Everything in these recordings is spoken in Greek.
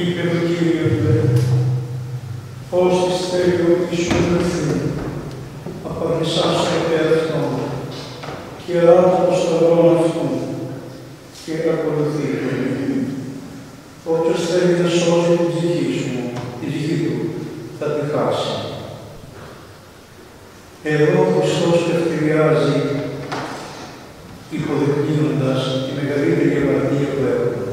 είπε το Κύριος του όσοι στερεοποιήσουν Θεού, απαγνησάστε αυτόν και ράτε το σταυρό αυτού και ακολουθεί τον Όποιος θέλει να σώσει την ψυχή σου, την ψυχή του, θα τη χάσει. Εδώ ο Χριστός ευθυριάζει υποδεικνύοντας τη μεγαλύτερη αμαρτία που έχουμε.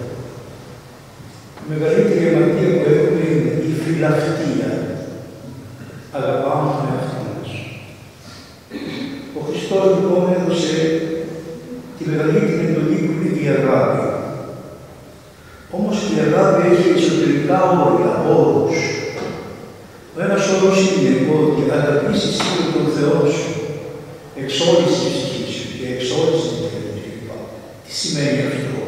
Η μεγαλύτερη αμαρτία που έχουμε είναι η φιλαυτία. Αγαπάμε τον εαυτό μας. Ο Χριστός λοιπόν έδωσε τη μεγαλύτερη εντολή που είναι η αγάπη. Όμως η αγάπη έχει εσωτερικά όρια, όρους. Ο ένας όρος είναι ότι αγαπήσεις τον Θεό σου, εξ όλης της ψυχής σου και εξ όλης της κλπ. Τι σημαίνει αυτό.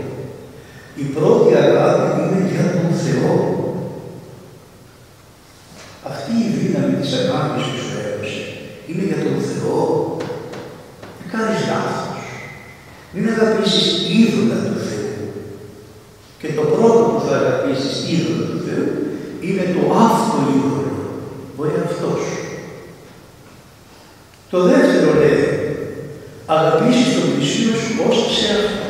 Η πρώτη αγάπη είναι για τον Θεό. Αυτή η δύναμη της αγάπης που σου έδωσε είναι για τον Θεό. Δεν κάνεις λάθος. Μην αγαπήσεις είδωλα του Θεού. Και το πρώτο που θα αγαπήσεις είδωλα του Θεού είναι το αυτό είδωλο, ο εαυτός σου. Το δεύτερο λέει, αγαπήσεις τον πλησίο σου ως σε αυτό.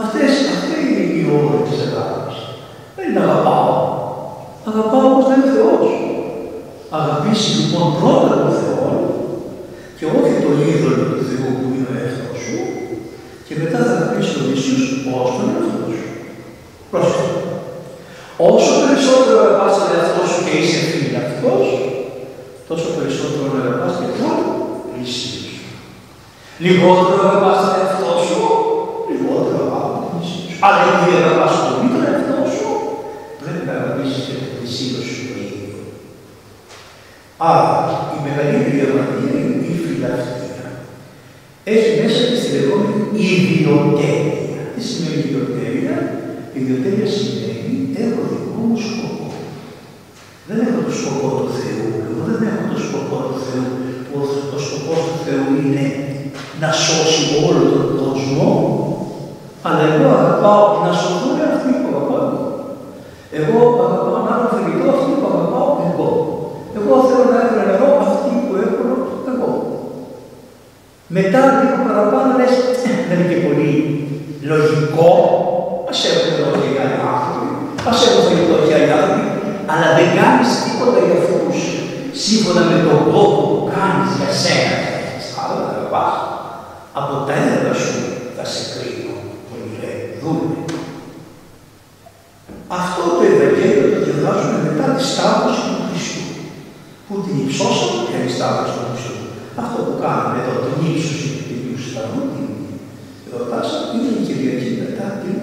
Αυτές, αυτά είναι οι όροι της αγάπης. Δεν είναι αγαπάω. Αγαπάω όπως να είναι Θεός. Αγαπήσεις λοιπόν πρώτα τον Θεό και όχι το είδωλο του Θεού που είναι ο εαυτός σου και μετά θα αγαπήσεις τον πλησίο σου ως τον εαυτό σου. Πρόσεχε. Όσο περισσότερο αγαπάς τον εαυτό σου και είσαι φιλαυτός, τόσο περισσότερο αγαπάς και τον πλησίο σου. Λιγότερο αγαπάς τον εαυτό σου, λιγότερο αγαπάς τον πλησίο σου. Αλλά επειδή αγαπάς πολύ τον εαυτό σου, πρέπει να αγαπήσεις και τον πλησίο σου το ίδιο. Άρα, η μεγαλύτερη αμαρτία είναι η φιλαυτία. Έχει μέσα της τη λεγόμενη ιδιοτέλεια. Τι σημαίνει ιδιοτέλεια; Ιδιοτέλεια σημαίνει έχω δικό μου σκοπό. Δεν έχω το σκοπό του Θεού. Εγώ δεν έχω το σκοπό του Θεού. Που ο σκοπό του Θεού είναι να σώσει όλο τον κόσμο. Αλλά εγώ αγαπάω να σωθούν αυτοί που αγαπάω. Εγώ αγαπάω να έχω φαγητό αυτοί που αγαπάω εγώ. Εγώ θέλω να έχω νερό αυτοί που έχω εγώ. Μετά λίγο παραπάνω λες, δεν είναι και πολύ λογικό, ας έχουν νερό και οι άλλοι άνθρωποι, ας έχουν φαγητό και οι άλλοι άνθρωποι, αλλά δεν κάνεις τίποτα για αυτούς σύμφωνα με τον κόπο που κάνεις για σένα. Άρα δεν αγαπάς. Από τα έργα σου θα σε κρίνω, πολύ λέει, δούμε. Αυτό το Ευαγγέλιο το διαβάζουμε μετά τη σταύρωση του Χριστού. Που την υψώσαμε και η σταύρωση του Χριστού. Αυτό που κάναμε εδώ, την ύψωση του Κυρίου Σταυρού, την εορτάσαμε, είναι η Κυριακή μετά την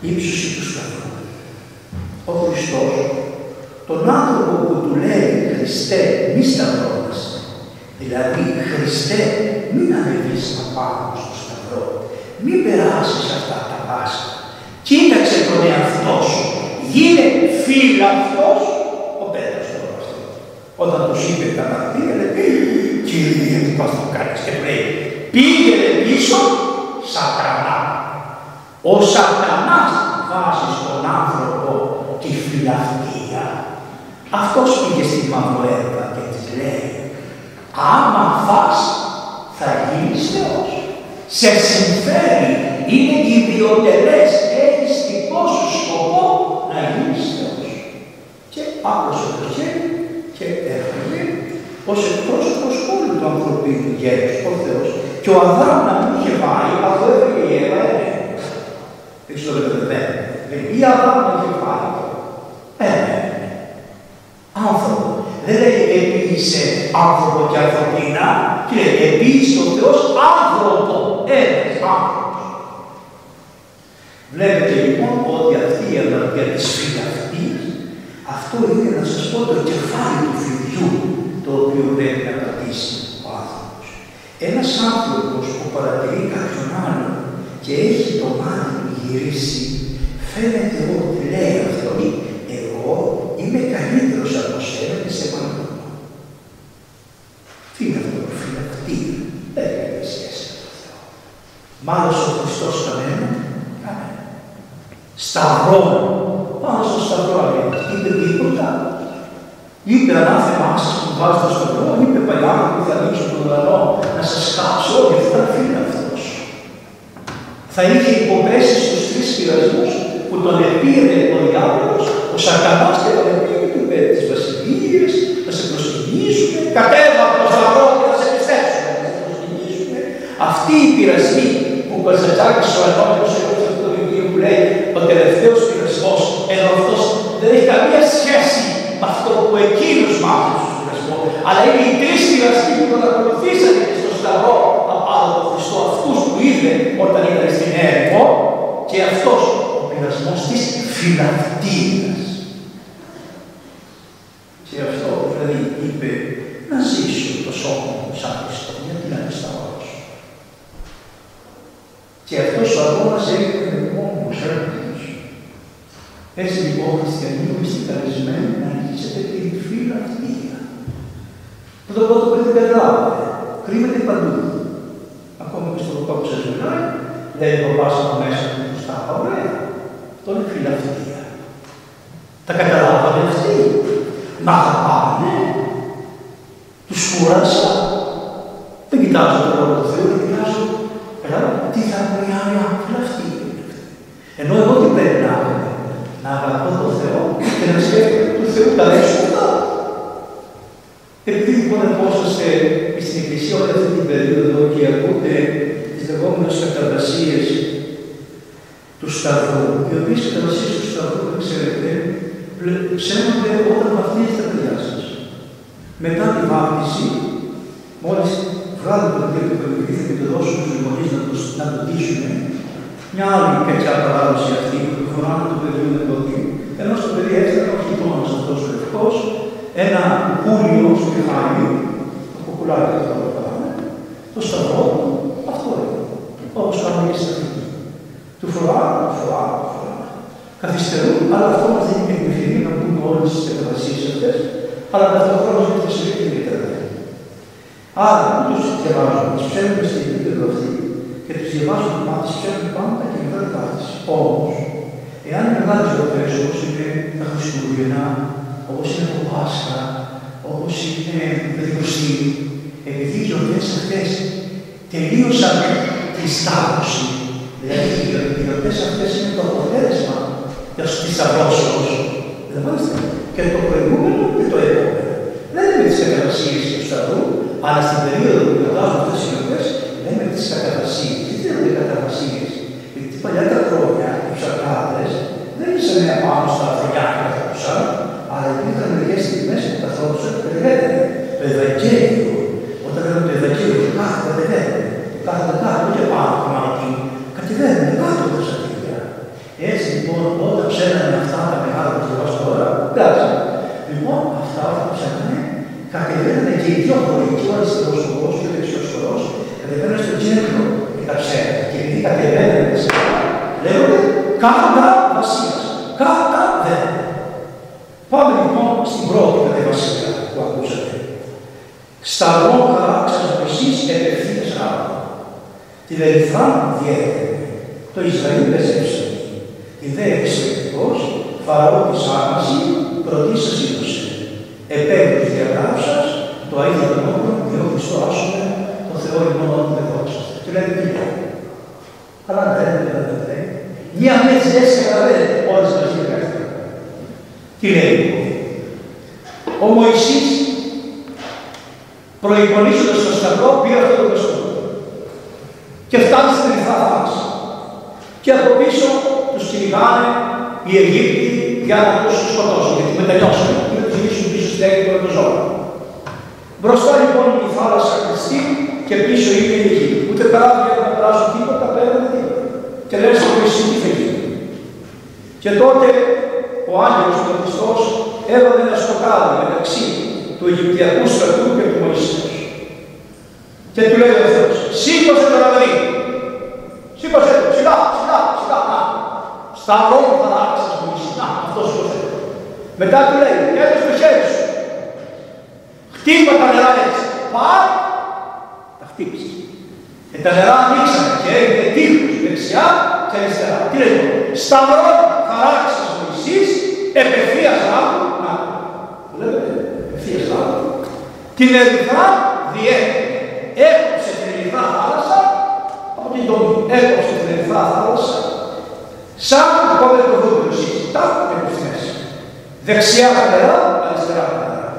ύψωση τους Σταυρού. Ο Χριστός, τον άνθρωπο που του λέει Χριστέ, μη σταυρώνεσαι. Δηλαδή, Χριστέ, μην ανεβείς απάνω στο σταυρό. Μην περάσεις αυτά τα βάσκα. Κοίταξε τον εαυτό σου. Γίνε φίλαυτος ο Πέτρος τώρα αυτό. Όταν τους είπε τα μαρτύρια, λέει, Κύριε, τι πας το κάνεις και λέει, πήγαινε πίσω, σατανά. Ο σατανάς βάζει στον άνθρωπο τη φιλαυτία. Αυτός πήγε στη Μαυροέβα και της λέει, άμα φας, θα γίνεις Θεός. Σε συμφέρει, είναι ιδιωτελές, έχεις δικό σου σκοπό να γίνεις Θεός. Και άπλωσε το χέρι και έφυγε ως εκπρόσωπος όλου του ανθρωπίνου γέρους, ο Θεός. Και ο Αδάμ να μην είχε πάει, αυτό έφυγε η Εύα, ε, δεν ξέρω δεν Ή Αδάμ να είχε πάει. Ε, άνθρωπο. Δεν λέει επίησε άνθρωπο και ανθρωπίνα, και λέει επίησε ο Θεός άνθρωπο. Ένας άνθρωπος. Βλέπετε λοιπόν ότι αυτή η αναγκαία της φιλαυτίας, αυτό είναι να σας πω το κεφάλι του φιδιού, το οποίο πρέπει να κρατήσει ο άνθρωπος. Ένας άνθρωπος που παρατηρεί κάποιον άλλον και έχει το μάτι του γυρίσει, φαίνεται ότι λέει αυτό, εγώ είμαι καλύτερος από σένα και σε πάνω. Τι είναι αυτό το φιλακτή, δεν έχει σχέση με τον Θεό. Μάλωσε ο Χριστός κανένα, κανένα. Σταυρό, πάνω στο σταυρό αλήθεια. Είπε τίποτα. Είπε ανάθεμά σα που βάζετε στο σταυρό, είπε παλιά που θα ανοίξω τον ουρανό να σας κάψω όλοι αυτά φίλοι αυτό. Θα είχε υποπέσει στους τρεις πειρασμούς που τον επήρε ο διάβολος, ο Σατανά και τον επήρε του πέτρε τις βασιλείες, να σε προσκυνήσουμε, κατέβα από το σταυρό και να σε πιστέψουμε, να σε προσκυνήσουμε. Αυτοί οι πειρασμοί που ο Κωνσταντζάκη ο Ανώτερο έγραψε αυτό το βιβλίο που λέει Ο τελευταίο πειρασμό, ενώ αυτό δεν έχει καμία σχέση με αυτό που εκείνο μάθει στο πειρασμό, αλλά είναι οι τρει πειρασμοί που τον ακολουθήσανε και στο σταυρό απάνω από Χριστό, αυτού που είδε όταν ήταν στην έρημο και αυτό ο πειρασμό τη φυλακτήρια. Και αυτό δηλαδή είπε να ζήσω το σώμα μου σαν Χριστό, γιατί να είναι σταυρός. Και αυτός ο αγώνας έγινε μόνος έρωτος. Έτσι λοιπόν χριστιανοί είστε καλεσμένοι να αρχίσετε την φιλαυτία. Πρώτα απ' όλα πρέπει να καταλάβετε. Κρύβεται παντού. Ακόμα και στο λογικό που σας μιλάει, δεν το πάσαμε μέσα του μπροστά. Ωραία. Αυτό είναι φιλαυτία. Τα καταλάβατε αυτοί. Να αγαπάνε. Τους κούρασα. Δεν κοιτάζω το λόγο του Θεού, δεν κοιτάζω τι θα είναι μια άλλη φιλαυτία. Ενώ εγώ τι πρέπει να έχω. Να αγαπώ τον Θεό και να σκέφτομαι του Θεού τα αυτά. Επειδή λοιπόν ερχόσαστε στην Εκκλησία όλη αυτή την περίοδο και ακούτε τις λεγόμενες καταβασίε του Σταυρού, οι οποίες καταβασίε του Σταυρού, δεν ξέρετε, ψέχνονται όταν βαφτίζετε τα παιδιά σας. Μετά τη βάφτιση, μόλις βγάλουν το παιδί του παιδί και το δώσουν στους γονείς να, το, να το τύσουν, μια άλλη τέτοια παράδοση αυτή που φοράνε το παιδί με το ενώ στο παιδί έφτανε ο χειμώνα αυτό ο λευκό, ένα κουκούλιο στο κεφάλι, το κουκουλάκι αυτό που κάνουμε, το σταυρό του, αυτό είναι. Όπως κάνουμε και στην Αφρική. Του φοράνε, του φοράνε, του φοράνε. Καθυστερούν, αλλά αυτό μας δίνει και την ευκαιρία να πούμε όλες τις καταβασίε αυτές, αλλά ταυτόχρονα μας δίνει τη και ιδιαίτερα. Άρα, τους διαβάζουμε, του ψάχνουμε στην επίπεδο αυτή και τους διαβάζουμε πάντα, του ψάχνουμε πάντα και μετά την πάθηση. Όμως, εάν μεγάλες γιορτέ όπως είναι τα Χριστούγεννα, όπως είναι το Πάσχα, όπως είναι η Πεντηκοστή, επειδή οι γιορτές αυτές τελείωσαν τη σταύρωση, δηλαδή οι γιορτές αυτές είναι το αποτέλεσμα τη σταυρώσεω. Καταλαβαίνετε. Και το προηγούμενο και το επόμενο. Δεν είναι τις καταβασίε του Σταυρού, αλλά στην περίοδο που καταβάζουν αυτές οι γιορτές, λέμε τις καταβασίε. Τι είναι καταβασίε. Γιατί παλιά τα χρόνια, οι ψαρκάδε δεν ήσαν πάνω στα αφρογιάτικα καθόντουσαν, αλλά υπήρχαν μερικές στιγμές που καθόντουσαν και περιβαίνανε. Το Ευαγγέλιο, όταν λέμε το Ευαγγέλιο, το κάθε κατεβαίνουν. Το κάθε κάτω, ούτε πάνω από μάτι, κατεβαίνουν κάτω από τα σατήρια. Έτσι λοιπόν, όταν ψέρνανε αυτά τα μεγάλα που διαβάζω τώρα, εντάξει. Λοιπόν, αυτά όταν ψέρνανε, κατεβαίνανε και οι δύο χωρί, και ο αριστερό χορό και ο δεξιό χορό, κατεβαίνανε στο κέντρο και τα ψέρνανε. Και επειδή κατεβαίνανε σε λέγονται κατά βασίας. Κατά δε. Πάμε λοιπόν στην πρώτη κατεβασία που ακούσατε. Σταυρό χαράξας εσείς επευθύνες άλλο. Τη δελφρά διέθετε. Το Ισραήλ πεζέψε. Τη δε εξαιρετικός φαραώ της άγαση πρωτής είδωσε. Επέκτης διαγράψας το αίδιο των όπλων διότι Χριστό άσουμε το Θεό ημών όταν δεν δόξαστε. Και λέτε τι λέει. Αλλά δεν δεν λέει. Μία μέση δεν σε καταλαβαίνει όλες τις βασιλικές. Τι λέει λοιπόν. Ο Μωυσής προϋπονήσοντας στο σταυρό πήρε αυτό το πεστό και φτάνει στην Ερυθρά θάλασσα. Και από πίσω τους κυνηγάνε οι Αιγύπτιοι για να τους σκοτώσουν, γιατί μετανιώσουν και να τους γυρίσουν πίσω στην Αίγυπτο το ζώο. Μπροστά λοιπόν η θάλασσα κλειστή και πίσω είναι η Αιγύπτιοι. Ούτε καράβια δεν θα περάσουν τίποτα, πέραν τίποτα. Και λες στο Μωυσή τι θα γίνει. Και τότε ο άγγελος του Χριστός έβαλε ένα στοκάδι μεταξύ του Αιγυπτιακού στρατού και του Μωυσέως. Και του λέει ο Θεός, σήκωσε το λαβρί. Σήκωσε το, σιγά, σιγά, σιγά, να. Σταυρό θα αλλάξεις Μωυσή. Να, αυτό σήκωσε το. Μετά του λέει, έδωσε το χέρι σου. Χτύπα τα νερά έτσι. Πάρ, τα χτύπησες. Και τα νερά ανοίξανε και έγινε τείχος δεξιά και αριστερά. Τι λέει, σταυρόν χαράξεις Μωυσής, επευθείας λάβου, να, βλέπετε, επευθείας λάβου, την ερυθρά διέφυγε. Έκοψε την ερυθρά θάλασσα, από την τομή, έκοψε την ερυθρά θάλασσα, σαν το δεν το δούμε εσείς, τα έχω στη μέση. Δεξιά τα νερά, αριστερά τα νερά.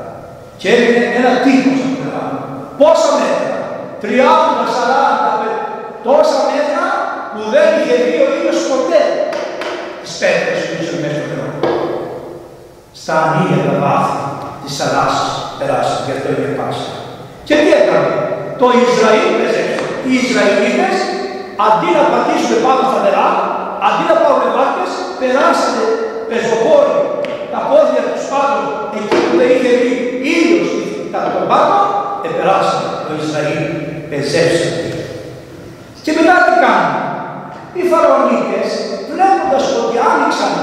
Και έγινε ένα τείχος από νερά. Πόσα μέτρα, 30, 40, τόσα μέτρα που δεν είχε δει ο ήλιος ποτέ τις πέτρες που είχε μέσα στο νερό. Στα ανήλια τα βάθη της θαλάσσης περάσαν και αυτό είναι πάση. Και τι έκανε, το Ισραήλ πεζέψε. Οι Ισραηλίτες αντί να πατήσουν πάνω στα νερά, αντί να πάρουν βάρκες, περάσανε πεζοπόροι τα πόδια τους πάνω εκεί που δεν είχε δει ήλιος κατά τον πάνω, επεράσανε το Ισραήλ, πεζέψανε. Και μετά τι κάνουν; Οι Φαραωνίτες βλέποντας ότι άνοιξαν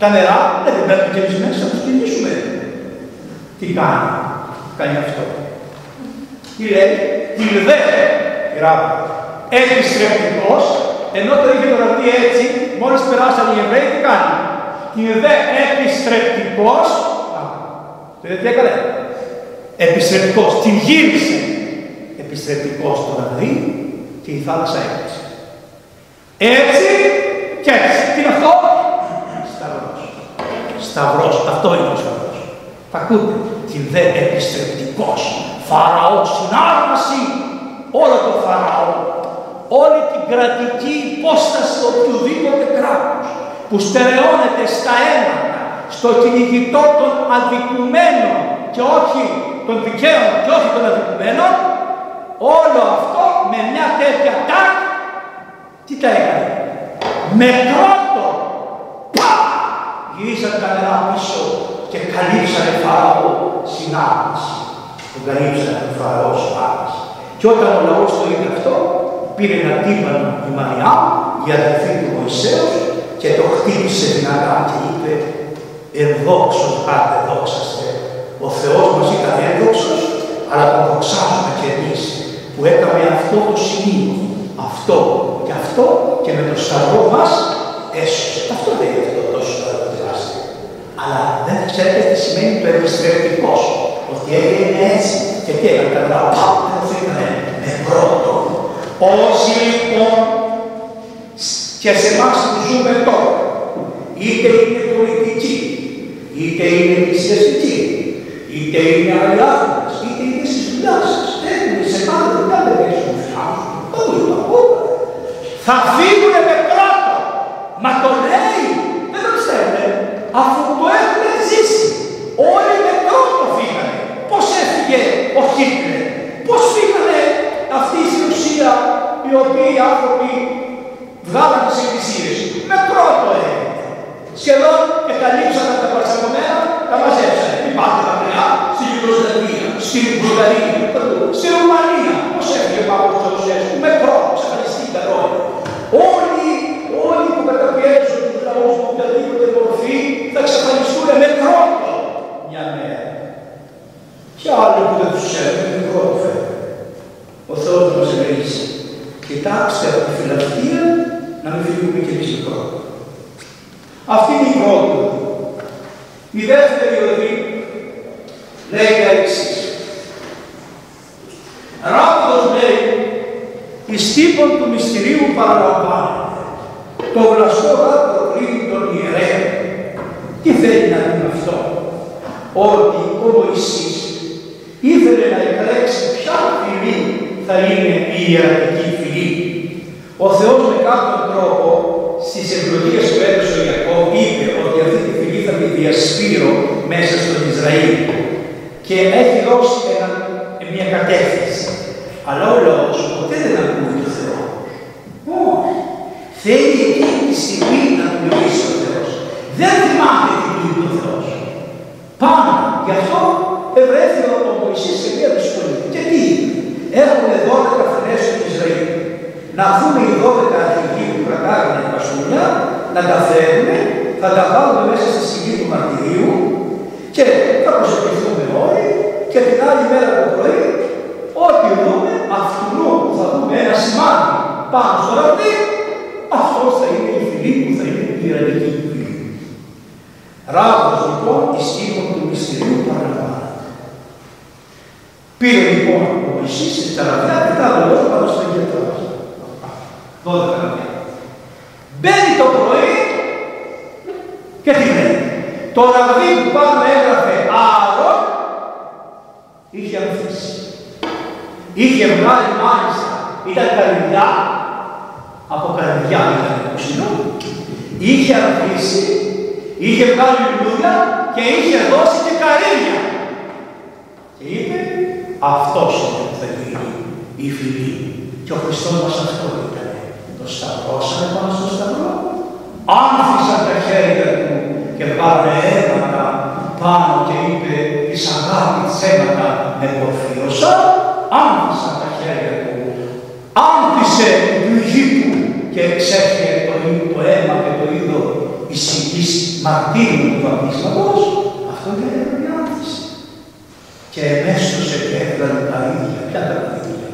τα νερά, δεν την παίρνουν και εμείς μέσα να τους κινήσουμε. Τι κάνει, κάνει αυτό. Τι λέει, την δε, γράφει, επιστρεπτικός, ενώ το είχε γραφτεί έτσι, μόλις περάσαν οι Εβραίοι, τι κάνει. Την δε επιστρεπτικός, το είδε τι έκανε. Επιστρεπτικός, την γύρισε. Επιστρεπτικός το δηλαδή και η θάλασσα έκλεισε. Έτσι και έτσι. Τι είναι αυτό, Σταυρός. Σταυρός, αυτό είναι ο Σταυρός. Θα ακούτε, την δε επιστρεπτικός. Φαραώ, συνάρμαση, όλο το Φαραώ, όλη την κρατική υπόσταση οποιοδήποτε κράτους που στερεώνεται στα αίματα, στο κυνηγητό των αδικουμένων και όχι των δικαίων και όχι των αδικουμένων, όλο αυτό με μια τέτοια τάκ, τι τα έκανε; Με πρώτο, πα, γυρίσαν τα νερά πίσω και καλύψανε Φαραώ συνάρτηση. Τον καλύψανε τον Φαραώ συνάρτηση. Και όταν ο λαός το είδε αυτό, πήρε ένα τύπανο η Μαριά, η αδελφή του Μωυσέως, και το χτύπησε δυνατά και είπε «Ενδόξος πάτε δόξαστε». Ο Θεός μας ήταν ένδοξος, αλλά τον δοξάζουμε κι εμείς που έκαμε αυτό το σημείο, αυτό και αυτό και με το σταυρό μας έσωσε. Αυτό δεν είναι αυτό τόσο τεράστιο. Αλλά δεν ξέρετε τι σημαίνει το επιστρεπτικός Ότι έγινε έτσι και τι έκανε κατά πάμε ενωθήκανε με πρώτο. Όσοι λοιπόν και σε εμάς που ζούμε τώρα, είτε είναι πολιτικοί, είτε είναι εκκλησιαστικοί, είτε είναι αλλιάδες, είτε είναι στις δουλειάς σας, έχουν σε πάντα δεν έχουν φτιάξουν, πού είναι Θα φύγουν με πρώτο. Μα το λέει, δεν το ξέρετε, αφού το έχουν ζήσει. Όλοι με πρώτο φύγανε. Πώς έφυγε ο Χίτλερ, πώς φύγανε αυτή η ουσία οι οποίοι οι άνθρωποι βγάλαν τις εκκλησίες. Με πρώτο έγινε. Σχεδόν και τα λείψανα τα παρασαγωμένα, τα μαζέψανε. Υπάρχει τα πλειά, στη Ιουγκοσλαβία, στην Βουλγαρία, στη Ρουμανία. Πώς έφυγε ο Παύλος Τσαουσέσκου, με πρώτο, ξαφανιστεί τα λόγια. Όλοι, όλοι που καταπιέζουν τους λαούς με οποιαδήποτε μορφή θα εξαφανιστούν με πρώτο μια μέρα. Και άλλοι που δεν τους ξέρουν, με πρώτο φεύγουν. Ο Θεός μας ευλογήσει. Κοιτάξτε από τη φιλαυτία να μην φύγουμε και εμείς πρώτο. Αυτή είναι η πρώτη. Η δεύτερη οδή λέει τα εξή. Ράπτος λέει, εις τύπον του μυστηρίου παραλαμβάνει. Το βλαστό ράπτο κρίνει τον ιερέα. Τι θέλει να πει αυτό; Ότι ο Μωυσής ήθελε να εκλέξει ποια φυλή θα είναι η ιερατική φυλή. Ο Θεός με κάποιον τρόπο στις ευλογίες που έδωσε ο Ιακώβ είπε ότι αυτή τη φυλή θα τη διασπείρω μέσα στον Ισραήλ και έχει δώσει ένα, μια κατεύθυνση. Αλλά ο λαός ποτέ δεν ακούει τον Θεός. Όχι. Θέλει εκείνη τη στιγμή να του μιλήσει ο Θεός. Δεν θυμάται τι του είπε ο Θεός. Πάμε. Γι' αυτό ευρέθη ο Μωυσής σε μια δυσκολία. Και τι είπε. Έχουμε 12 φωνές του Ισραήλ. Να δούμε οι 12 αρχηγοί που κρατάγανε τα πασούλια, να τα φέρουμε, θα τα βάλουμε μέσα στη σκηνή του μαρτυρίου και θα προσευχηθούμε όλοι και την άλλη μέρα το πρωί, ό,τι δούμε, αυτού που θα δούμε ένα σημάδι πάνω στο ραβδί, αυτός θα είναι η φιλή που θα είναι η πυρανική του φιλή. Ράβδος λοιπόν η σύμφωνη του μυστηρίου παραλαμβάνεται. Πήρε λοιπόν ο τα ραβδιά και τα δολός πάνω στον γιατρό. Δώδεκα ραβδιά. Μπαίνει το πρωί και τι λέει. Το ραβδί που πάνω έγραφε Άρο είχε ανθίσει. Είχε βγάλει μάλιστα, ήταν καρδιά, από καρδιά ήταν το ξύλο, είχε ανθίσει, είχε βγάλει λουλούδια και είχε δώσει και καρύδια. Και είπε, αυτός είναι που θα γίνει η φιλή. Και ο Χριστός μας αυτό ήταν. Το σταυρώσανε πάνω στο σταυρό, άνθησαν τα χέρια του και βάλε αίματα πάνω και είπε της αγάπης αίματα με πορφίωσα, άνθησαν τα χέρια του, άνθησε την πληγή του και εξέφυγε το, το αίμα και το είδο εις μαρτύρου του βαπτίσματος, αυτό ήταν η άνθηση. Και εμέσωσε και έβγαλε τα ίδια. Ποια τα ίδια;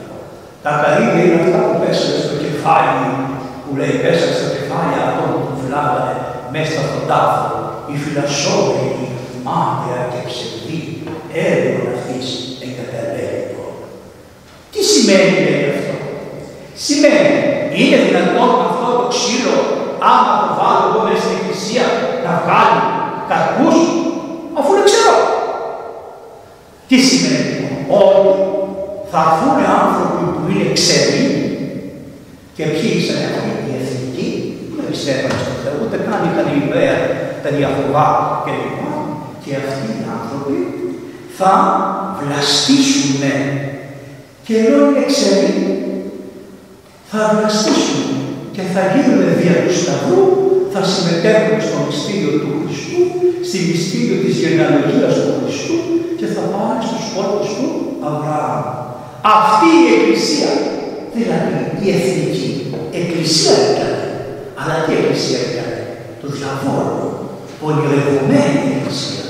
Τα καρύδια είναι αυτά που πέσανε στο κεφάλι, που λέει πέσανε στο κεφάλι αυτό που βλάβανε μέσα στον τάφο. Η φυλασσόμενη, μάταια και ψευδή, έργο αυτής εγκαταλέγητο. Τι σημαίνει λέει αυτό; Σημαίνει, είναι δυνατόν αυτό το ξύλο, άμα το βάλω εγώ μέσα στην εκκλησία, να βγάλει καρπούς, αφού είναι ξερό. Τι σημαίνει λοιπόν, ότι θα έρθουν άνθρωποι που είναι ξεροί και ποιοι ήσαν αυτοί; Οι εθνικοί, που δεν πιστεύαν στον Θεό, ούτε καν είχαν ιδέα τα Ιαχωβά και λοιπά, και αυτοί οι άνθρωποι θα βλαστήσουν και ενώ είναι ξεροί, θα βλαστήσουν και θα γίνουν δια του Σταυρού, θα συμμετέχουν στο μυστήριο του Χριστού, στη μυστήριο της γενεαλογίας του Χριστού και θα πάνε στους πόρτους του Αβραάμ. Αυτή η Εκκλησία, δηλαδή η εθνική Εκκλησία ήταν, αλλά τι Εκκλησία ήταν, του διαβόλου, ονειρευμένη Εκκλησία.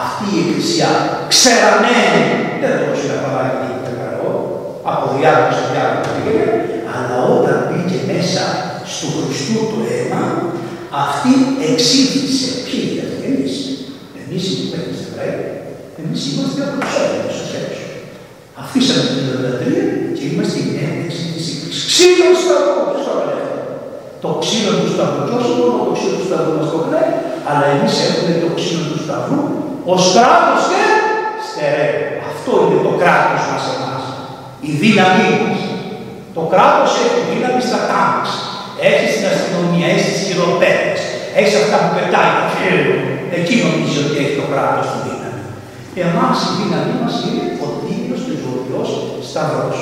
Αυτή η Εκκλησία ξεραμένη, δεν δώσει να παράγει το καλό, από διάλογο σε διάλογο πήγαινε, αλλά όταν μπήκε μέσα στο Χριστού το αίμα, αυτή εξήγησε ποιοι είμαστε εμείς; Εμείς είμαστε Εβραίοι, εμείς είμαστε απροξένοι στους έξω. Αφήσαμε την ιδιωτατρία και είμαστε η ένδειξη της εκκλησίας. Ξύλο σταυρό, ποιος το λέει Το ξύλο του σταυρού, και όχι μόνο το ξύλο του σταυρού μας το λέει, αλλά εμείς έχουμε το ξύλο του σταυρού ως κράτος και στερεό. Αυτό είναι το κράτος μας εμάς. Η δύναμή μας. Το κράτος έχει δύναμη στα τάγκς. Έχει στην αστυνομία, έχει στις χειροπέτες. Έχεις αυτά που πετάει το χέρι. Εκεί νομίζεις ότι έχει το κράτος τη δύναμη. Εμάς η δύναμή μας είναι ο Δίκαιος και ο Σταυρός.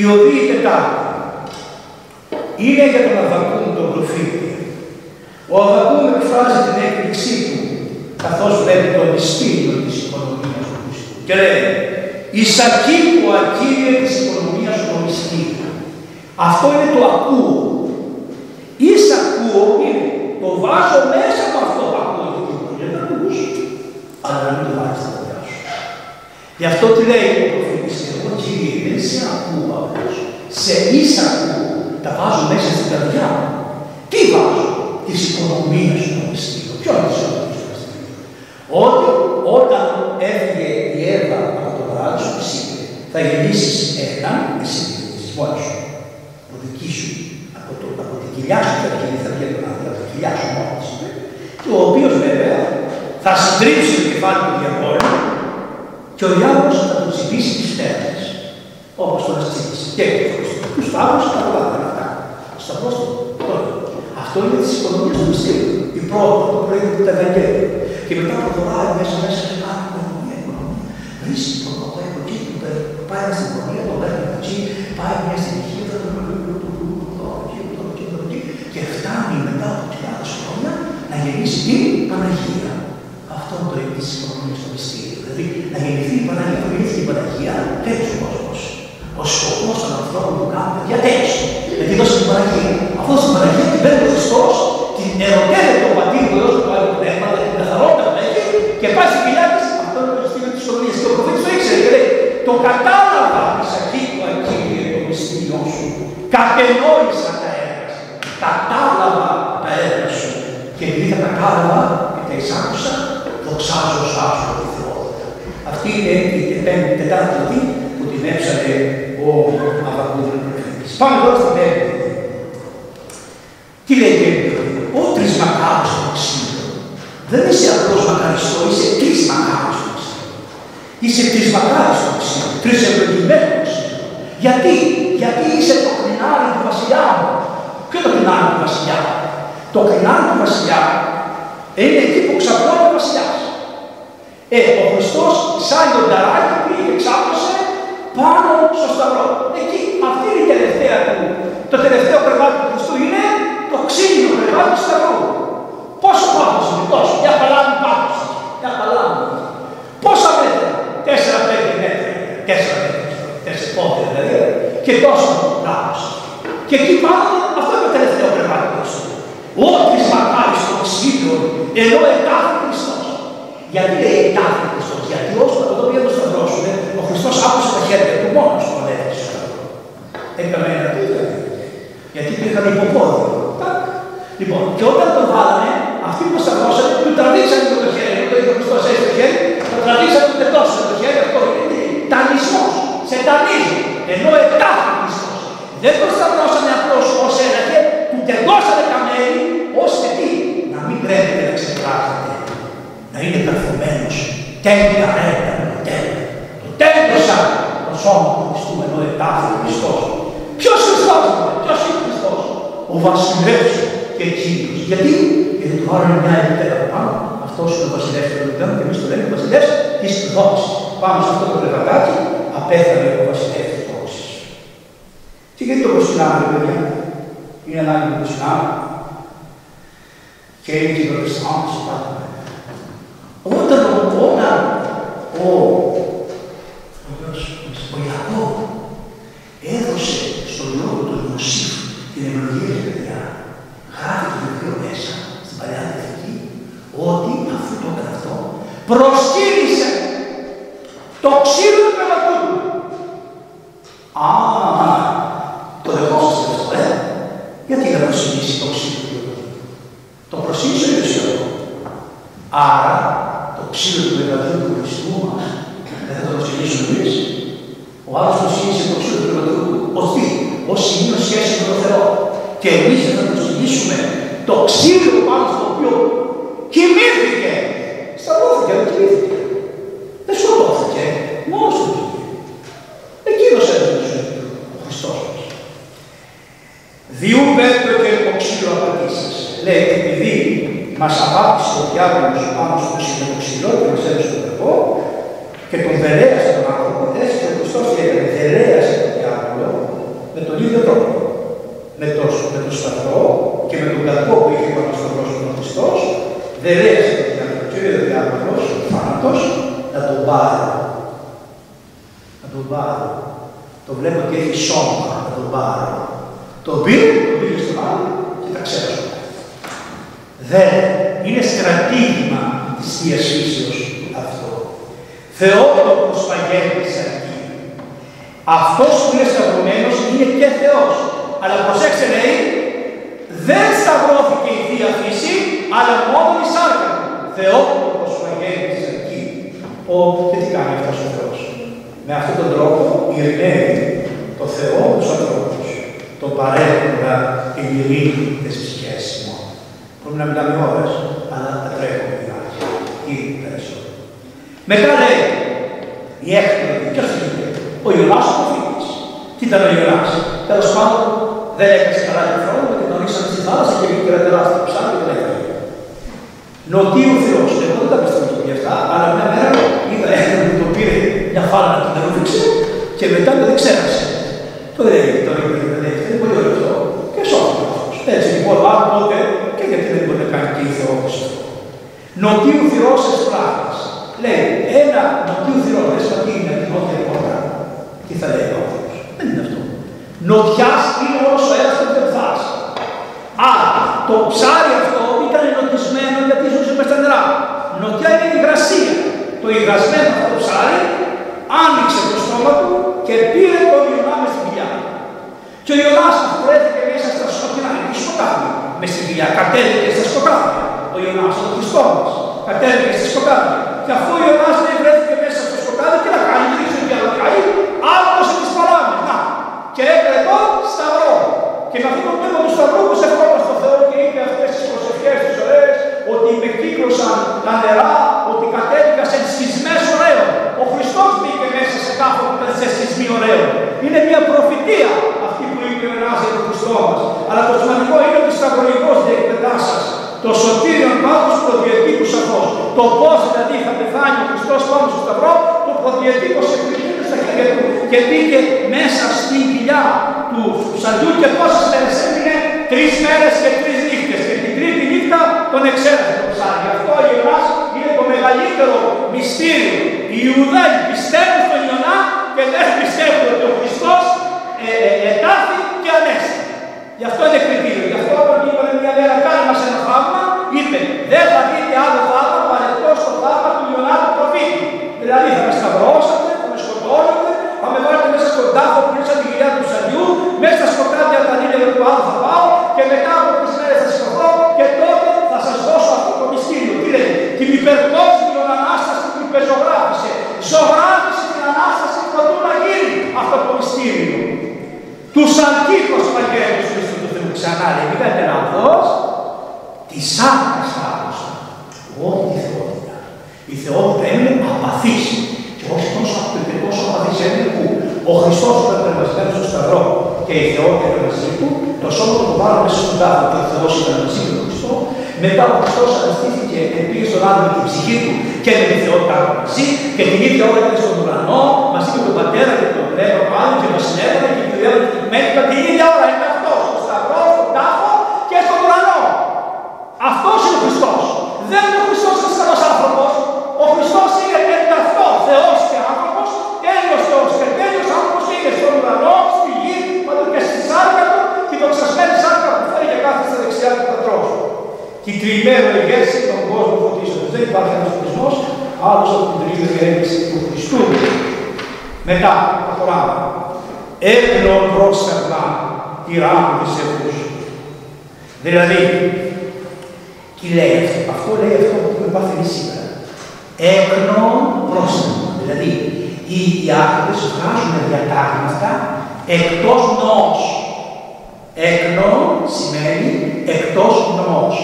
Η οδή τετάρτη είναι για τον Αβακούμ τον προφήτη. Ο Αβακούμ εκφράζει την έκπληξή του καθώς βλέπει το μυστήριο της οικονομίας του Χριστού. Και λέει, «Εισακή που ακύρια της οικονομίας του μυστήριο». Αυτό είναι το ακούω. Εισακούω είναι, το βάζω μέσα από αυτό που ακούω. Γιατί να το ακούσω, αλλά να μην το βάλεις στα παιδιά σου. Γι' αυτό τι λέει ο προφήτης, εγώ Κύριε, δεν σε ακούω απλώς. Σε εισακούω, τα βάζω μέσα στην καρδιά μου. Τι βάζω, της οικονομίας του μυστήριο. Ποιο είναι το ότι όταν έφυγε η Εύα από το παράδεισο της είπε θα γεννήσεις έναν, εσύ της μόνος σου, από δική σου, από, το, από την κοιλιά σου θα βγει, θα βγει από την κοιλιά σου μόνος της είπε, και ο οποίος βέβαια θα συντρίψει το κεφάλι του διαβόλου και ο διάβολος θα του τσιμπήσει τις στέρνες, όπως τον τσίπησε. Και τους φάγους τα πολλά αυτά. Σταυρός τώρα. Αυτό είναι της οικονομίας του μυστήριου. Η πρώτη, το πρωί του τα Ευαγγέλια. Και μετά προχωράει μέσα μέσα σε κάτι οικονομία, οικονομία. Βρίσκει τον από εκεί, πάει στην οικονομία, τον παίρνει από εκεί, πάει μια στην ηχεία, και φτάνει μετά από χιλιάδε χρόνια να γεννήσει την Παναγία. Αυτό είναι το ίδιο τη οικονομία στο μυστήριο. Δηλαδή να γεννηθεί η Παναγία, να γεννηθεί η Παναγία, τέτοιο κόσμο. Ο σκοπό των ανθρώπων που κάνουν παιδιά τέτοιο. Γιατί δώσει την Παναγία. Αυτό στην Παναγία την παίρνει ο Χριστό, την ερωτεύεται τον πατήρ που δώσει το άλλο πνεύμα, την καθαρότητα που έχει και πάει στην κοιλιά τη. Αυτό είναι το στήριο τη οικονομία. Και ο προφήτη το ήξερε και λέει: Το κατάλαβα τη ακίκου ακύρια το μυστήριό σου. Κατενόησα τα έργα σου. Κατάλαβα τα έργα σου. Και επειδή τα κατάλαβα και τα εισάκουσα, δοξάζω σ' άσου τη θεότητα. Αυτή είναι η τετάρτη Πάμε τώρα στην πέμπτη. Τι λέει η πέμπτη. Ο τρισμακάρος στο ξύλο. Δεν είσαι απλός μακαριστό, είσαι τρισμακάρος στο ξύλο. Είσαι τρισμακάρος στο ξύλο, τρισευλογημένος. Γιατί, γιατί είσαι το κρινάρι του βασιλιά μου. Ποιο είναι το κρινάρι του βασιλιά. Το κρινάρι του βασιλιά είναι εκεί που ξαπλώνει ο βασιλιάς. Ε, ο Χριστός σαν λιονταράκι πήγε και ξάπλωσε πάνω στο σταυρό. Εκεί, αυτή είναι η τελευταία του. Το τελευταίο κρεβάτι του Χριστού είναι το ξύλινο κρεβάτι του σταυρού. Πόσο πάθος είναι, τόσο. Για παλάμη πάθος. Για παλάμη. Πόσα μέτρα. Τέσσερα πέντε μέτρα. Τέσσερα μέτρα. Τέσσερα πόδια δηλαδή. Και τόσο λάθος. Και εκεί πάνω αυτό είναι το τελευταίο κρεβάτι του Χριστού. Ό,τι μακάρι στο ξύλο, ενώ ετάφη Χριστός. Γιατί λέει ετάφη Χριστός, γιατί όσο το οποίο το σταυρώσουμε, ο Χριστός άκουσε τα χέρια του μόνος του ανέβηκε στο σταυρό. Έκαμε ένα τίποτα. Γιατί υπήρχαν υποπόδια. Λοιπόν, και όταν το βάλανε, αυτοί που σταυρώσανε, του τραβήξαν το χέρι, το είχε ο Χριστός έτσι το χέρι, το τραβήξαν ούτε τόσο το χέρι, αυτό είναι τανισμός, σε τανίζει, ενώ ετάφη Χριστός. Δεν το σταυρώσανε απλώς ως ένα χέρι, του τεντώσανε τα μέλη, ώστε τι, να μην πρέπει να ξεπράσετε, να είναι καρφωμένος, τέλεια ρέντα, τέλεια. Το τέλειωσα το σώμα του Χριστού ενώ ετάφη Χριστός. Ποιος Χριστός είναι, ποιος είναι Χριστός, ο βασιλεύς και Κύριος. Γιατί, γιατί του βάλανε μια επιτέλεια από πάνω, αυτός είναι ο βασιλεύς του Λουκάνου και εμείς το λέμε ο βασιλεύς της δόξης. Πάνω σε αυτό το κρεβατάκι απέθανε ο βασιλεύς της δόξης. Και γιατί το προσκυνάμε, παιδιά, είναι ανάγκη να το προσκυνάμε. Και είναι και το αισθάνομαι σε πάντα. Όταν ο όταν ο ο Ιακώβ έδωσε στον λόγο του Ιωσήφ την ευλογία του παιδιά, γράφει το βιβλίο μέσα στην παλιά διαθήκη, ότι αφού το έκανε αυτό, προσκύνησε το ξύλο του πελατού του. Α, το δεχόσαστε αυτό, ε. Γιατί δεν προσκύνησε το ξύλο του πελατού του. Το προσκύνησε ο Ιωσήφ. Άρα, το ξύλο του πελατού του Χριστού μας, δεν θα το προσκυνήσουμε εμείς. Ο άλλος προσκύνησε το ξύλο του πελατού του ως τι, ως σημείο σχέση με τον Θεό. Και εμείς θα προσκυνήσουμε το ξύλο πάνω στο οποίο κοιμήθηκε. Σταυρώθηκε, δεν κοιμήθηκε. Δεν σκοτώθηκε, μόνος του πήγε. Εκείνος έδωσε τη ζωή του, ο Χριστός μας. Διού πέτρο και το ξύλο απαντήσεις. Λέει, επειδή μας αγάπησε ο διάβολος πάνω στο ξύλο, το ξύλο και μας έδωσε τον Θεό και τον δελέασε τον άνθρωπο, έτσι και ο Χριστός έκανε, δελέασε τον διάβολο με τον ίδιο τρόπο. Με το, με το σταυρό και με τον κακό που είχε πάνω στον πρόσωπο ο Χριστός, δελέασε τον διάβολο και ο διάβολος, ο θάνατος, να τον πάρει. Να τον πάρει. Το βλέπω ότι έχει σώμα να τον πάρει. Το πήρε, το πήρε στον άλλο και τα ξέρασε. Δεν είναι στρατήγημα της Θείας Φύσεως αυτό. Θεότοκος παγέρνης αρκεί. Αυτός που είναι σταυρωμένος είναι και Θεός. Αλλά προσέξτε λέει, δεν σταυρώθηκε η Θεία Φύση, αλλά μόνο η σάρκα του. Θεότοκος παγέρνης αρκεί. Ο, και τι κάνει αυτός ο Θεός; Με αυτόν τον τρόπο ειρηνεύει το Θεό τους ανθρώπους. Το παρέχοντα την ειρήνη της ψυχές μόνο. Πρέπει να μιλάμε ώρες, αλλά τα τρέχουμε λιγάκι. Ή περισσότερο. Μετά λέει, η έκπληξη, ποιος είναι, ο Ιωνάς ο προφήτης. Τι ήταν ο Ιωνάς, τέλος πάντων δεν έκασε καλά την χρόνο και τον ρίξαν στη θάλασσα και βγήκε ένα τεράστιο ψάρι και δεν έφυγε. Νοτίου Θεός, εγώ δεν τα πιστεύω για αυτά, αλλά μια μέρα είδα ένα που το πήρε μια φάλα να την έδειξε και μετά δεν ξέρασε. Το δεν έγινε, το δεν έγινε, είναι πολύ ωραίο αυτό. Και σώθηκε αυτός. Έτσι λοιπόν, άρα τότε και γιατί δεν μπορεί να κάνει και η Θεός. Νοτίου Θεός εσπράχτης. Λέει, ένα νοτίου Θεός, δεν σπατεί είναι την νότια πόρτα. Τι θα λέει ο άνθρωπος. Δεν είναι αυτό. Νοτιάς είναι όλος ο ένας που δεν φτάσει. Άρα, το ψάρι αυτό ήταν νοτισμένο γιατί ζούσε μέσα στα νερά. Νοτιά είναι η υγρασία. Το υγρασμένο αυτό το ψάρι άνοιξε το στόμα του και πήρε τον Ιωνά μες στην κοιλιά. Και ο Ιωνάς βρέθηκε μέσα στα σκοτεινά, εκεί σκοτάδι. Μες στην κοιλιά, κατέβηκε στα σκοτάδια. Ο Ιωνάς, ο Χριστό μας, κατέβηκε στα σκοτάδια. Και αφού ο Ιωνάς δεν βρέθηκε μέσα στο σκοτάδι, τι να κάνει, δεν ήξερε τι άλλο να κάνει, άκουσε τις παράμετρες. Να, και έκανε εδώ, σταυρό το πώ δηλαδή θα πεθάνει ο Χριστό πάνω στο Σταυρό, το προδιατύπωσε κρίνεται στα χέρια του και μπήκε μέσα στην κοιλιά του ψαριού και πόσε μέρε έμεινε, τρει μέρε και τρει νύχτε. Και την τρίτη νύχτα τον εξέρασε το ψάρι. Αυτό ο Ιωνάς είναι το μεγαλύτερο μυστήριο. Οι Ιουδαίοι πιστεύουν στον Ιωνά και δεν πιστεύουν ότι ο Χριστό ε, ε, ετάθη και ανέστη. Γι' αυτό είναι κριτήριο. Γι' αυτό όταν είπαμε μια μέρα κάνει μας ένα θαύμα, είπε δεν θα δείτε άλλο θαύμα παρελθόν στο θαύμα του Ιωνά του προφήτη. Δηλαδή θα με σταυρώσετε, θα με σκοτώσετε, θα με βάλετε μέσα στον τάφο που είναι τη γυριά του ψαριού, μέσα στα σκοτάδια τα νύχια του άλλου θα πάω και μετά από τρεις μέρες θα σηκωθώ και τότε θα σας δώσω αυτό το μυστήριο. Τι λέει, την υπερκόσμιο Ανάσταση που υπεζωγράφησε. Ζωγράφησε την Ανάσταση προτού να γίνει αυτό το μυστήριο. Τους αντίκους παγέρους Χριστού του Θεού ξανά λέει, μην κάνετε λάθος, της άκρας θάλασσα. Όχι τη θεότητα. Η θεότητα είναι απαθής. Και όχι τόσο αυτό τόσο απαθής είναι που ο Χριστός ήταν κρεμασμένος στο σταυρό και η θεότητα ήταν μαζί του, το σώμα του βάλαμε στον τάφο και ο Θεός ήταν μαζί με τον Χριστό. Μετά ο Χριστός αναστήθηκε και πήγε στον άνθρωπο με την ψυχή του και με τη θεότητα μαζί και την ίδια ώρα ήταν στον ουρανό μαζί με τον πατέρα και τον πνεύμα του άλλου και μας συνέβαλε και του διάβαλε την μέτρηκα την ίδια ώρα. Είναι αυτό, στο σταυρό, στον τάφο και στον ουρανό. Αυτό είναι ο Χριστό. Δεν είναι ο Χριστό ένα καλό άνθρωπο. Ο Χριστό είναι ενταυτό Θεό και άνθρωπο, τέλειο Θεό και τέλειο άνθρωπο και είναι στον ουρανό, στη γη, παντού και στη σάρκα του, και το ξασμένη σάρκα που φέρει και κάθε στα δεξιά του πατρό. Και η τριημέρα ηγέση των κόσμων φωτίσεων. Δεν υπάρχει ένας Χριστό άλλος από την τριήμερη ηγέση του Χριστού. Μετά, προχωράμε. Έπλεον πρόσφερνα τη ράμη της εχούς. Δηλαδή, τι λέει αυτό. Αυτό λέει αυτό που έχουμε πάθει σήμερα. Έκνον πρόσφερνα. Δηλαδή, οι διάκριτες βγάζουν διατάγματα εκτός νόος. Έκνον σημαίνει εκτός νόος.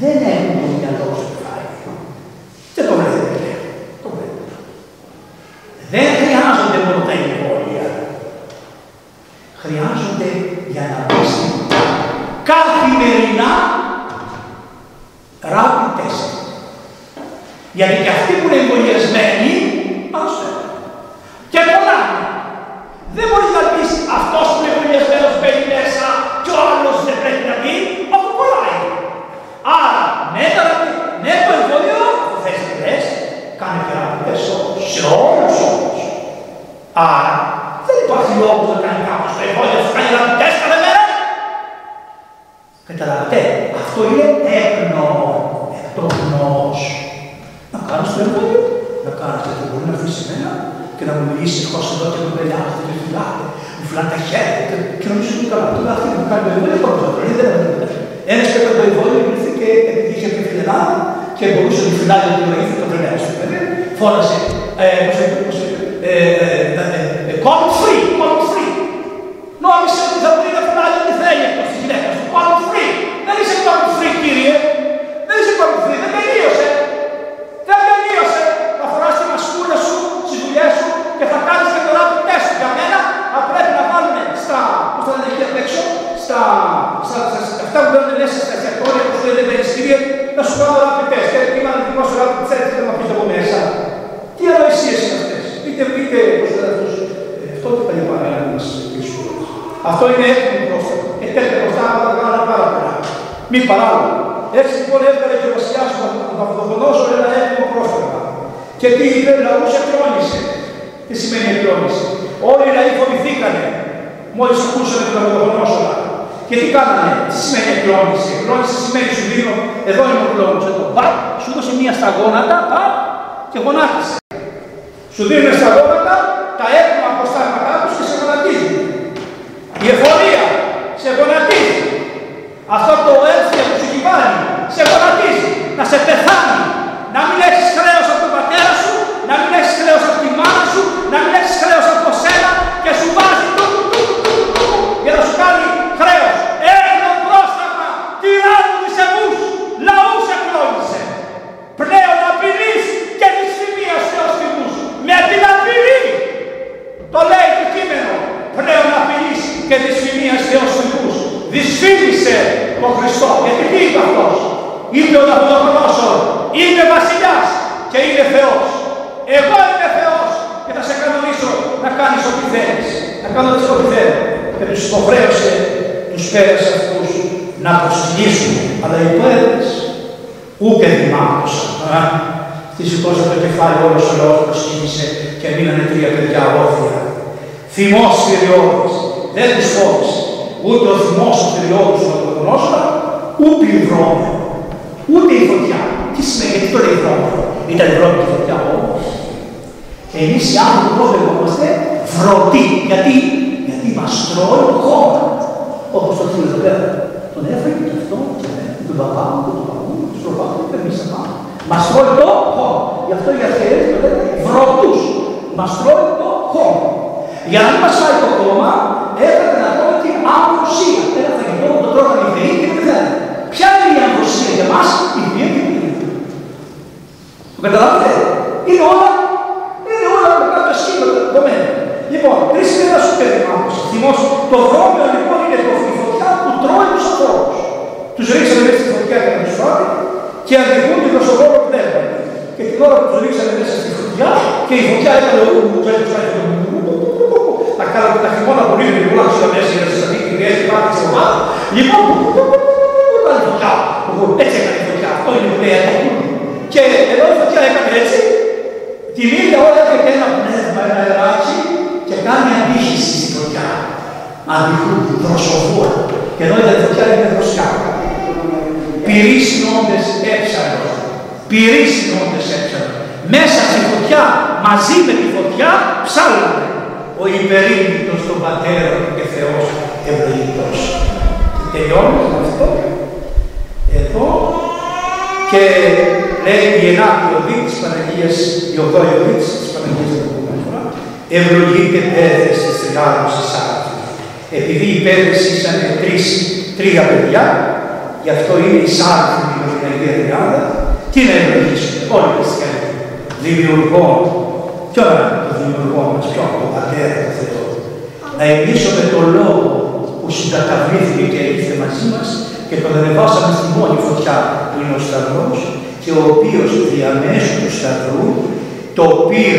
Δεν έχουν το μυαλό στο κεφάλι. Δεν το βλέπετε. Το βλέπετε. Δεν χρειάζονται μόνο τα εμβόλια. Χρειάζονται για να μπει καθημερινά rapid test. Γιατί και αυτοί που είναι εμβολιασμένοι πάνε Και πολλά. Δεν μπορεί να πει αυτό που είναι εμβολιασμένο μπαίνει μέσα και ο άλλο δεν πρέπει να μπει. Αυτό κολλάει. Άρα, ναι, το, ναι, το εμβόλιο, θε τι λε, κάνε και rapid test σε όλου όμω. Άρα, δεν υπάρχει λόγο να κάνει κάποιο το εμβόλιο, θα κάνει rapid test κάθε μέρα. Καταλαβαίνετε, αυτό είναι έπνο, εκτός Να κάνεις το εμβόλιο, να κάνεις το μπορεί να αφήσει εμένα και να μου μιλήσει εγώ εδώ και με πελιάζετε και φυλάτε, μου φυλάνε τα χέρια και, και νομίζω ότι καλά. Τώρα αυτή που κάνει το εμβόλιο, πρώτο το πρωί, δεν είναι Ένα και το εμβόλιο ήρθε και επειδή είχε και φιλενάδα και μπορούσε να φυλάει ότι το ήρθε το τρελαίο στο παιδί, φώνασε, ε, πώς είπε, πώς είπε, ε, ε, call free, call free. Νόμισε ότι θα μπορεί να φυλάει ό,τι θέλει αυτό στη γυναίκα σου. Call free. Δεν είσαι call free, κύριε. Δεν είσαι call free. Δεν τελείωσε. Δεν τελείωσε. Θα φοράς τη μασκούρα σου, στις δουλειές σου και θα κάνεις και το rapid test. Για μένα θα πρέπει να βάλουμε στα, πώς θα λένε εκεί απ' έξω, στα, στα, στα, στα, αυτά που δεν μέσα στα εστιατόρια, που σου λένε περιστήρια, να σου κάνω rapid test. Και τι μάλλον δικό σου rapid test, δεν θα πεις από μέσα. Τι ανοησίες είναι αυτές. Πείτε, πείτε, πώς θα λένε αυτό τι παλιά παράγει να μας πείσουν. Αυτό είναι έτοιμο πρόσωπο. Ε, τέτοια προστάτα θα τα κάνουμε πάρα πολλά. Μη παράλογο. Έτσι λοιπόν έβγαλε και ο βασιλιάς του Ναυδοκονόσο ένα έτοιμο πρόσωπο. Και τι είπε, λαούς εκρόνησε. Τι σημαίνει εκρόνησε. Όλοι οι λαοί φοβηθήκανε. Μόλις ακούσανε τον Ναυδοκονόσο. Και τι κάνανε, τι σημαίνει εκρόνηση. Εκρόνηση σημαίνει σου δίνω, εδώ είναι ο κλόνο, εδώ. Πα, σου δώσε μία στα γόνατα, πα, και γονάτισε. Σου δίνουν στα γόνατα τα έτοιμα αποστάγματά τους και σε γονατίζουν. Η εφορία σε γονατίζει. Αυτό το έλθια που σου κυβάνει σε γονατίζει. Να σε πεθάνει. Να μην έχεις Δυσφήμισε τον Χριστός. Γιατί τι είπε αυτός; Είπε ο Ναυδοκρόσορ, Είμαι βασιλιάς και είναι Θεός. Εγώ είμαι Θεός και θα σε κανονίσω να κάνεις ό,τι θέλεις. Να κάνω ό,τι θέλω. Και τους υποχρέωσε τους πέρες αυτούς να προσκυνήσουν. Αλλά οι πέρες ούτε δημάτωσαν. Τη σηκώσαν το κεφάλι όλος ο λαός προσκύνησε και μείνανε τρία παιδιά όρθια. Θυμός θηριώδης. Δεν τους φόβησε. Ούτε ο θυμός ο θηριώδης να το γνώστα, ούτε η βρώμη. Ούτε η φωτιά. Τι σημαίνει, γιατί το λέει βρώμη; Ήταν η βρώμη και η φωτιά όμως. Εμείς οι άνθρωποι πώς λεγόμαστε; Βρωτοί. Γιατί, γιατί μας τρώει το χώρο. Όπως το φίλο εδώ πέρα. Τον έφερε και αυτό, τον παπά μου, τον παπά μου, τον παπά μου, και εμείς πάμε. Μας τρώει το χώρο. Γι' αυτό οι αρχαίοι το λένε βρωτούς. Μας τρώει το χώρο. Για να μην μας φάει το κόμμα, έπρεπε να τρώμε την αμβροσία. Ένα φαγητό που το τρώγανε οι θεοί και δεν θέλανε. Ποια είναι η αμβροσία για μας, η βία και η βία. Το καταλάβετε. Είναι όλα, είναι όλα με κάποιο σχήμα δεδομένα. Λοιπόν, τρεις μέρες σου παιδί μάκος. Θυμός, το δρόμιο λοιπόν είναι το φωτιά που τρώει τους ανθρώπους. Τους ρίξανε μέσα στη φωτιά και να τους φάει και αντιχούν την προσωπικό πνεύμα. Και την ώρα που τους ρίξανε μέσα στη φωτιά και η φωτιά έκανε ο τους τα κάναμε τα χειμώνα πολύ γρήγορα, ξέρω μέσα για να σας δείχνει η και πάτη σε ομάδα. Λοιπόν, έκανε φωτιά. Έτσι έκανε φωτιά. Αυτό είναι που λέει Και εδώ η φωτιά έκανε έτσι, την ίδια ώρα έρχεται ένα πνεύμα, ένα αεράκι και κάνει αντίχηση στη φωτιά. Αντιχούν, δροσοβούρα. Και εδώ η φωτιά είναι δροσιά. Πυροί συνόντες έψαλο. Πυροί συνόντες έψαλο. Μέσα στη φωτιά, μαζί με τη φωτιά, ψάλανε ο υπερήμνητος των πατέρων και Θεός ευλογητός. Τελειώνουμε με αυτό. Εδώ. Και λέει η ενάτη οδή της Παναγίας, η οδόη οδή της Παναγίας την επόμενη φορά, ευλογείται πέδες της τριγάδος της Επειδή οι πέδες ήσαν τρεις, τρία παιδιά, γι' αυτό είναι η σάρτη με την Αγία Τριάδα, τι να ευλογήσουμε, όλοι οι χριστιανοί, δημιουργών, Ποιο είναι το δημιουργό μας, ποιο το πατέρα του Θεό. Να ενίσουμε τον λόγο που συγκαταβλήθηκε και ήρθε μαζί μας και τον ανεβάσαμε στη μόνη φωτιά που είναι ο Σταυρός και ο οποίος διαμέσου του Σταυρού το πυρ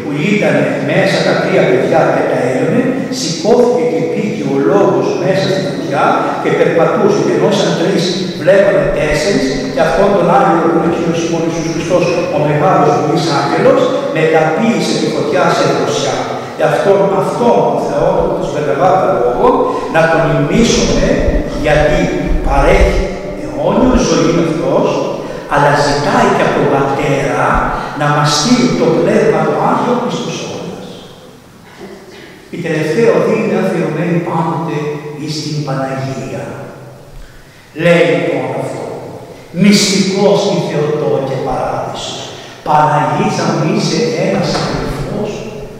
που ήταν μέσα τα τρία παιδιά και τα έλωνε, σηκώθηκε και πήγε ο λόγος μέσα στη φωτιά και περπατούσε και ενώ σαν τρεις βλέπανε τέσσερις και αυτόν τον άγγελο που είναι ο Κύριος Ιησούς Χριστός, ο μεγάλος βουλής άγγελος, μεταποίησε τη φωτιά σε δροσιά. Γι' αυτό αυτό ο Θεότοκος Βερεβάτα λόγο να τον ημίσουμε γιατί παρέχει αιώνιο ζωή αυτός, αλλά ζητάει και από τον Πατέρα να μας στείλει το Πνεύμα του Άγιο Χριστός Η τελευταία οδή είναι αφιερωμένη πάντοτε στην Παναγία. Λέει λοιπόν αυτό. Μυστικός η Θεοτό και παράδεισος. Παναγίτσα μου είσαι ένας αδελφός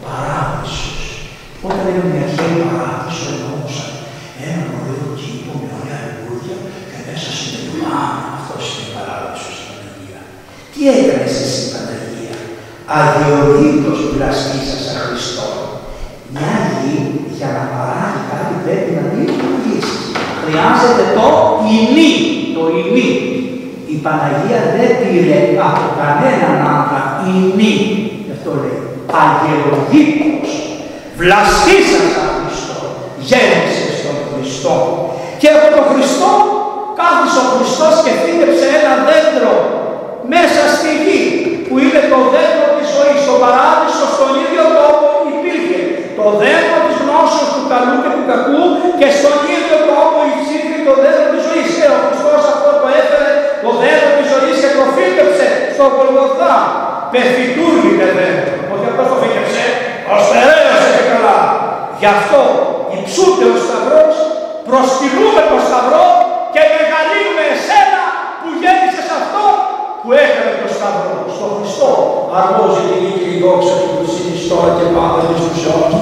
παράδεισος. Όταν λέγαμε μια αρχαίη παράδεισο εννοούσαν ένα ωραίο κήπο με ωραία λουλούδια και μέσα συμπεριλάμβανε αυτός είναι παράδεισος στην Παναγία. Τι έκανες εσύ Παναγία; Αδιορείτως πλαστήσασα Χριστό. Μια γη για να παράγει κάτι πρέπει να μην λειτουργήσει. Χρειάζεται το ημί, το ημί. Η Παναγία δεν πήρε από κανέναν άντρα ημί. Γι' αυτό λέει αγιολογήτως. Βλαστήσασα Χριστό. Γέννησες τον Χριστό. Και από τον Χριστό κάθισε ο Χριστός και φύγεψε ένα δέντρο μέσα στη γη που είναι το δέντρο της ζωής. Στο παράδεισο στον ίδιο τόπο υπήρχε το δέντρο της γνώσεως του καλού και του κακού και στον ίδιο τόπο υψήφιε το δέντρο της ζωής. Ε, ο Χριστός αυτό το έφερε το δέντρο της ζωής και το φύγεψε στο Γολγοθά. Πεφυτούργητε δέντρο. Όχι αυτός το φύγεψε, στερέωσε και καλά. Γι' αυτό υψούται ο Σταυρός, προσκυνούμε το Σταυρό και μεγαλύνουμε εσένα που γέννησες αυτό που έκανε το Σταυρό. Στο Χριστό αρμόζει την νίκη η δόξα τους που τώρα και πάντα στους αιώνες.